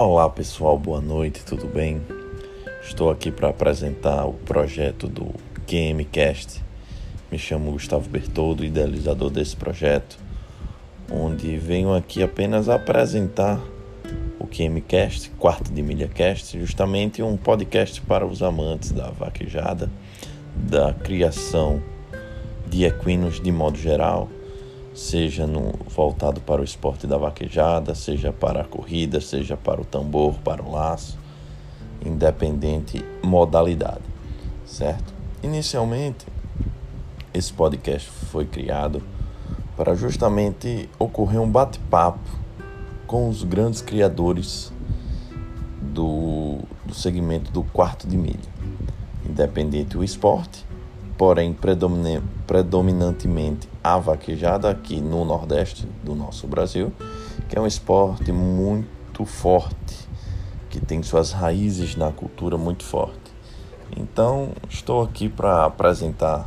Olá pessoal, boa noite, tudo bem? Estou aqui para apresentar o projeto do QMcast. Me chamo Gustavo Bertoldo, idealizador desse projeto, onde venho aqui apenas apresentar o QMcast, quarto de milha cast, justamente um podcast para os amantes da vaquejada, da criação de equinos de modo geral seja no, voltado para o esporte da vaquejada, seja para a corrida, seja para o tambor, para o laço, independente modalidade, certo? Inicialmente, esse podcast foi criado para justamente ocorrer um bate-papo com os grandes criadores do, do segmento do quarto de milha, independente do esporte, porém predominantemente a vaquejada aqui no Nordeste do nosso Brasil, que é um esporte muito forte, que tem suas raízes na cultura muito forte. Então, estou aqui para apresentar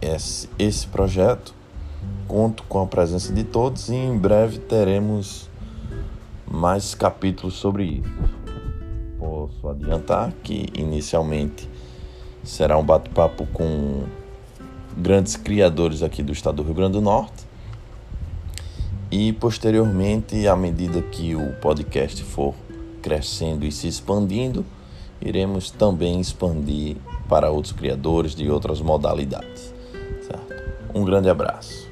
esse, esse projeto. Conto com a presença de todos e em breve teremos mais capítulos sobre isso. Posso adiantar que inicialmente Será um bate-papo com grandes criadores aqui do estado do Rio Grande do Norte. E posteriormente, à medida que o podcast for crescendo e se expandindo, iremos também expandir para outros criadores de outras modalidades. Certo? Um grande abraço.